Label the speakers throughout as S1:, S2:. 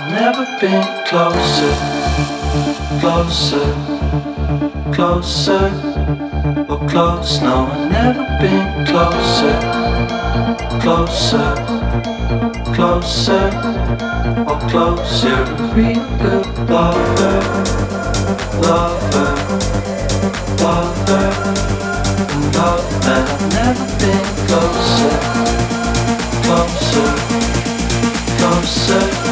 S1: I've
S2: never been closer, closer, closer, or close. No, I've never been closer, closer, closer, or close. You're a real good lover, lover, lover, lover. I've never been closer, closer, closer.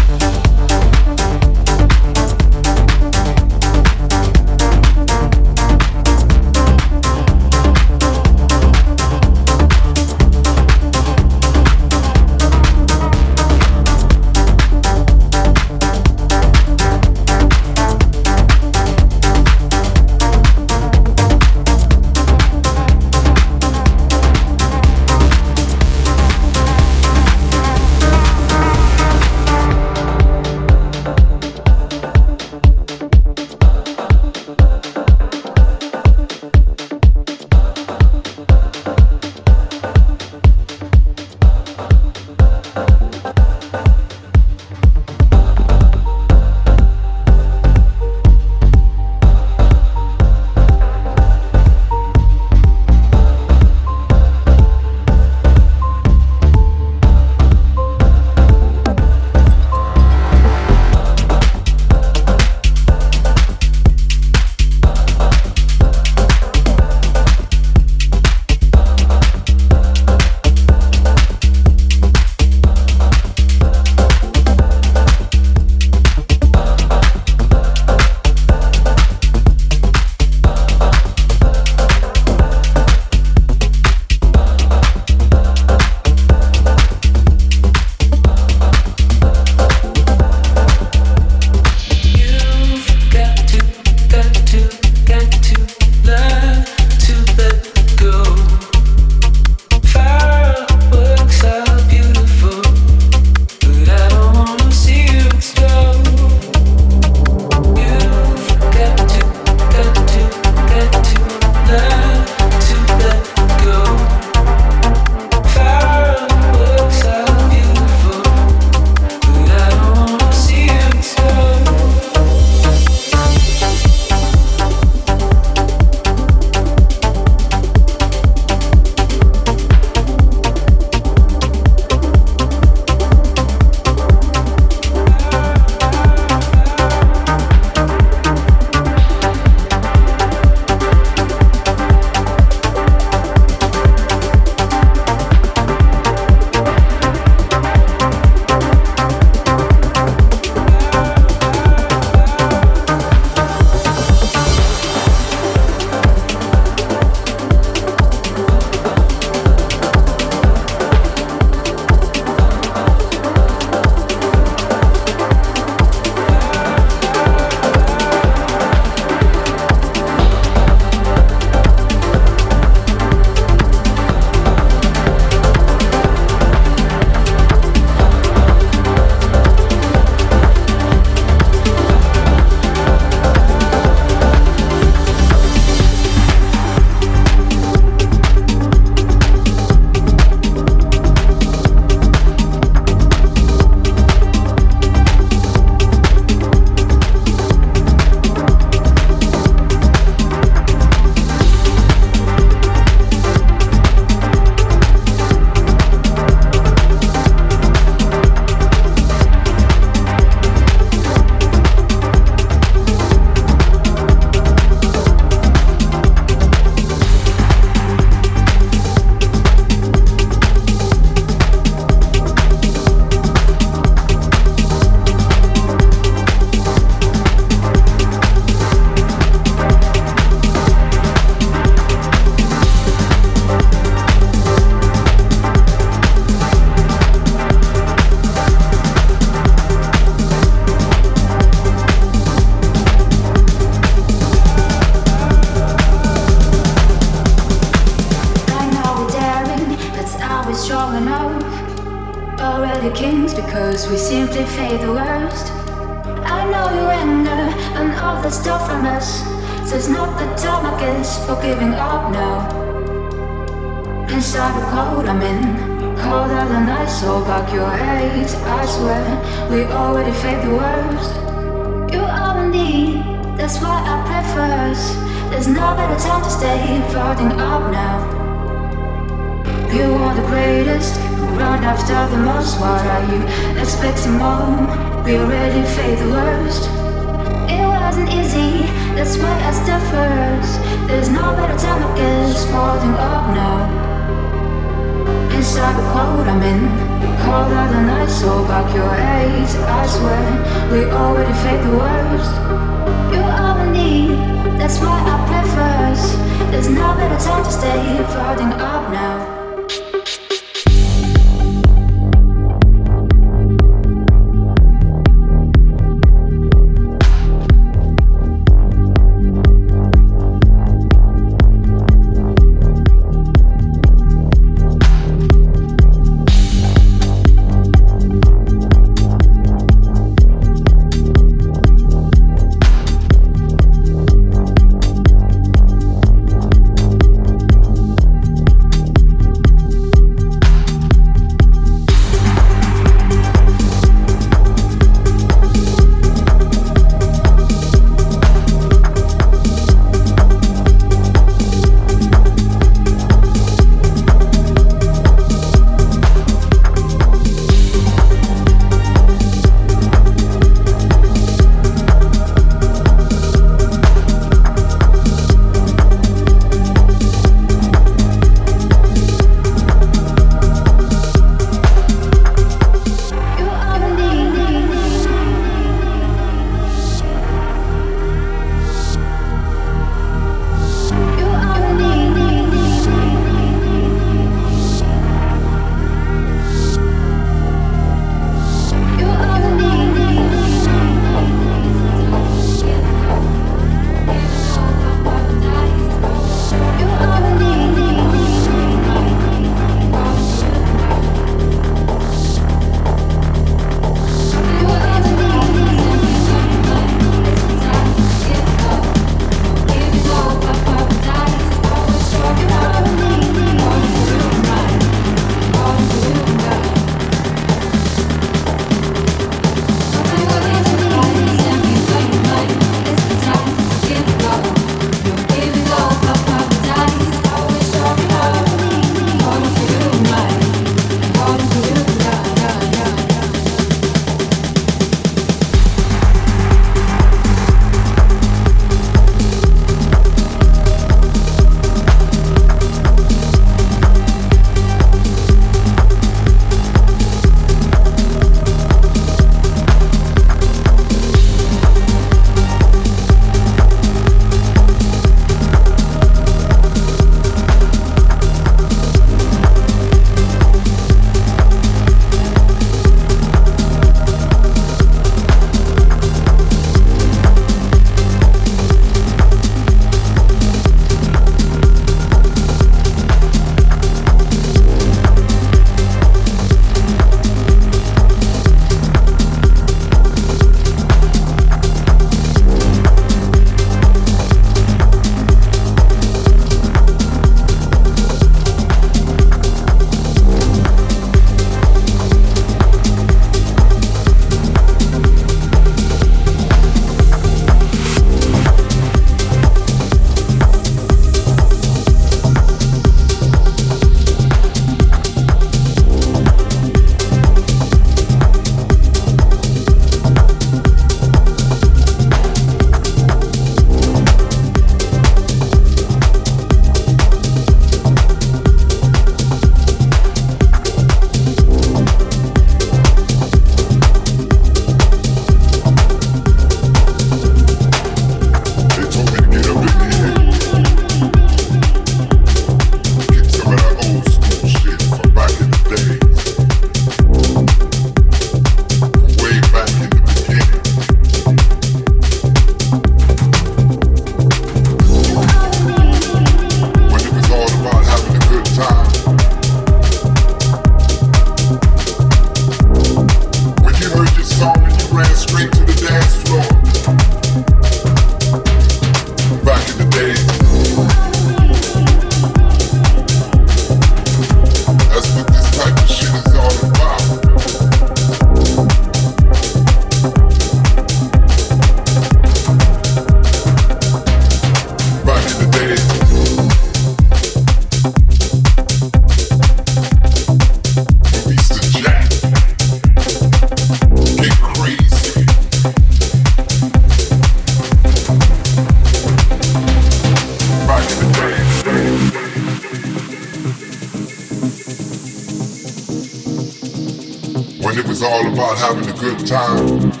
S3: all
S4: about having a good time.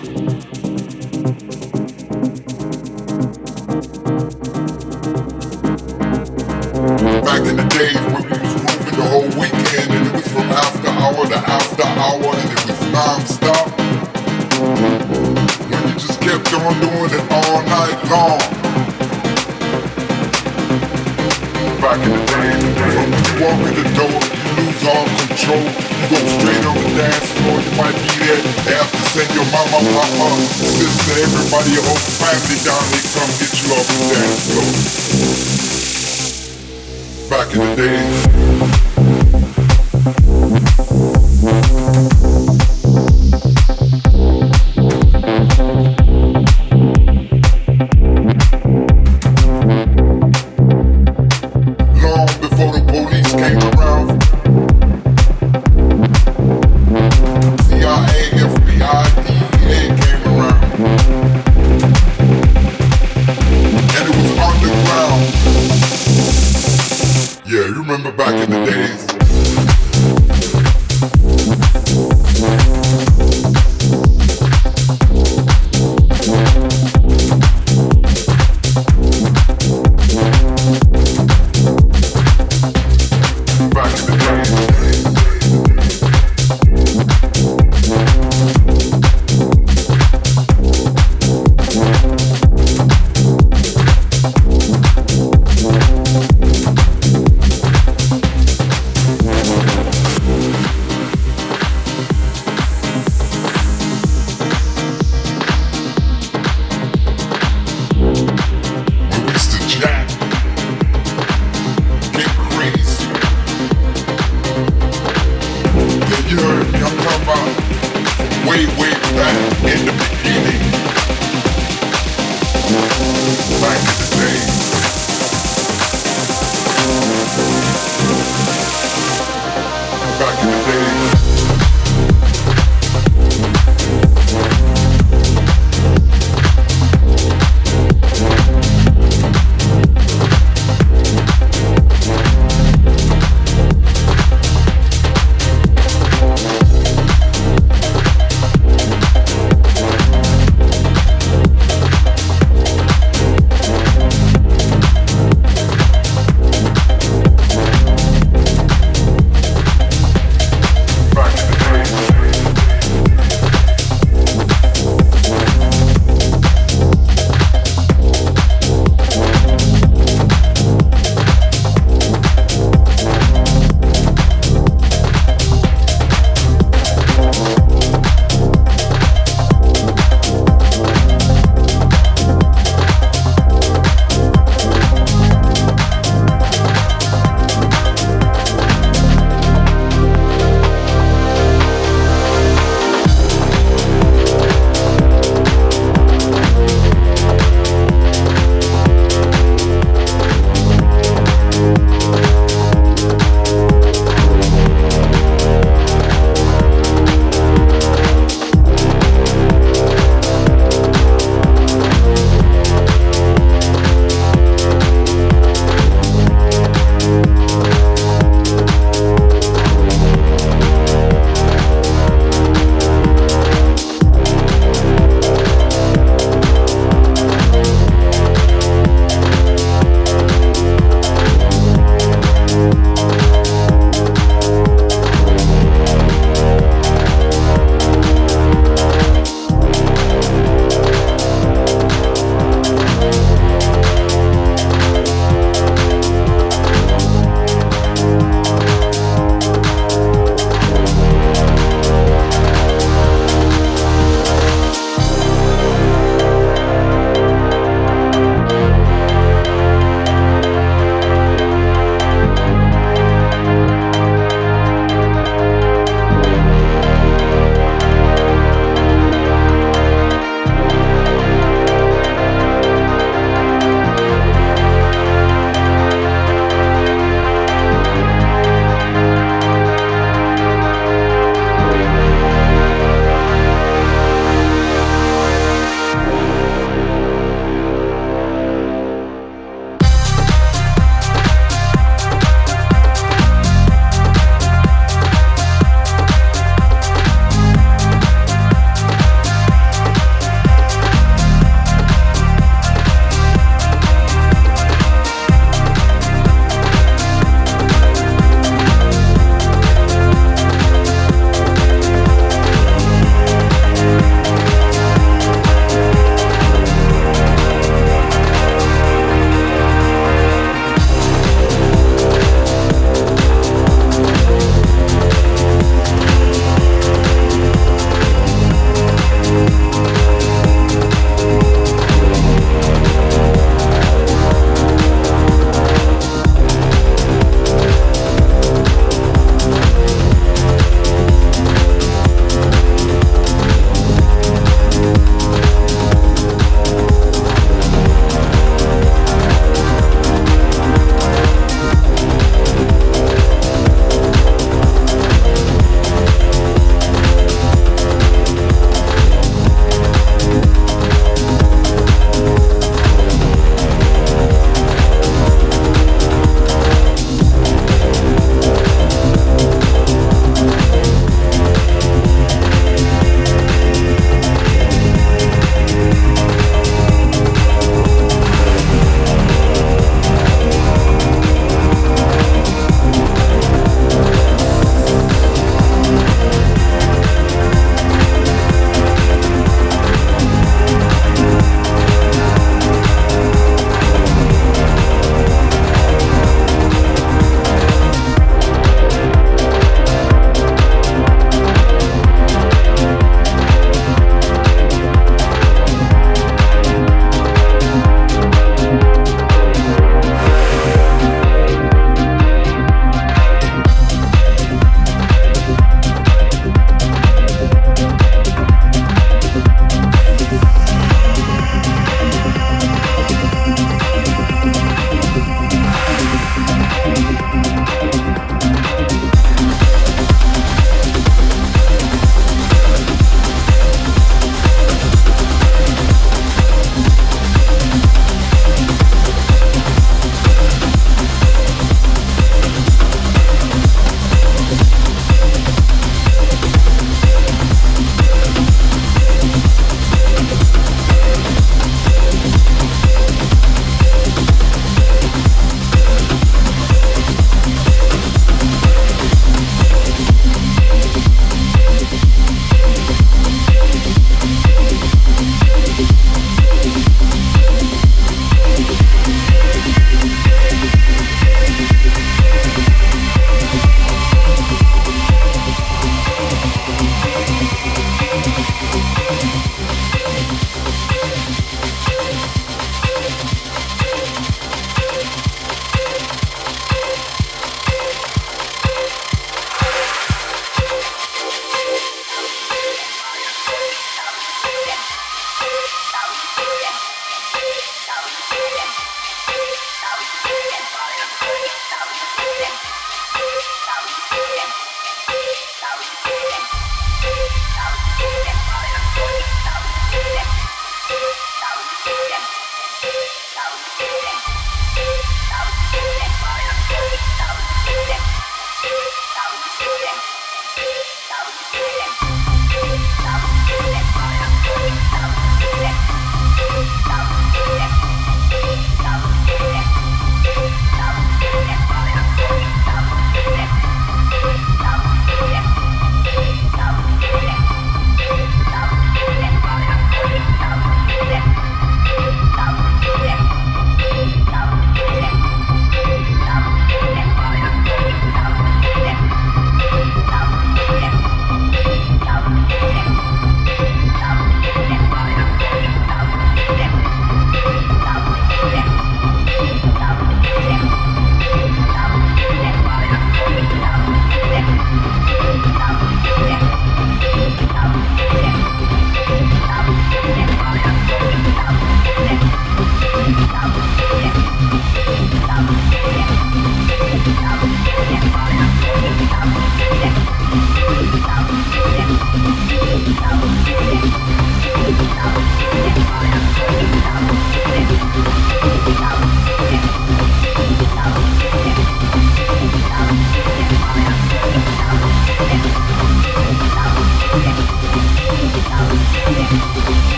S4: Everybody, your whole family down here come get you off the dance floor. Back in the day.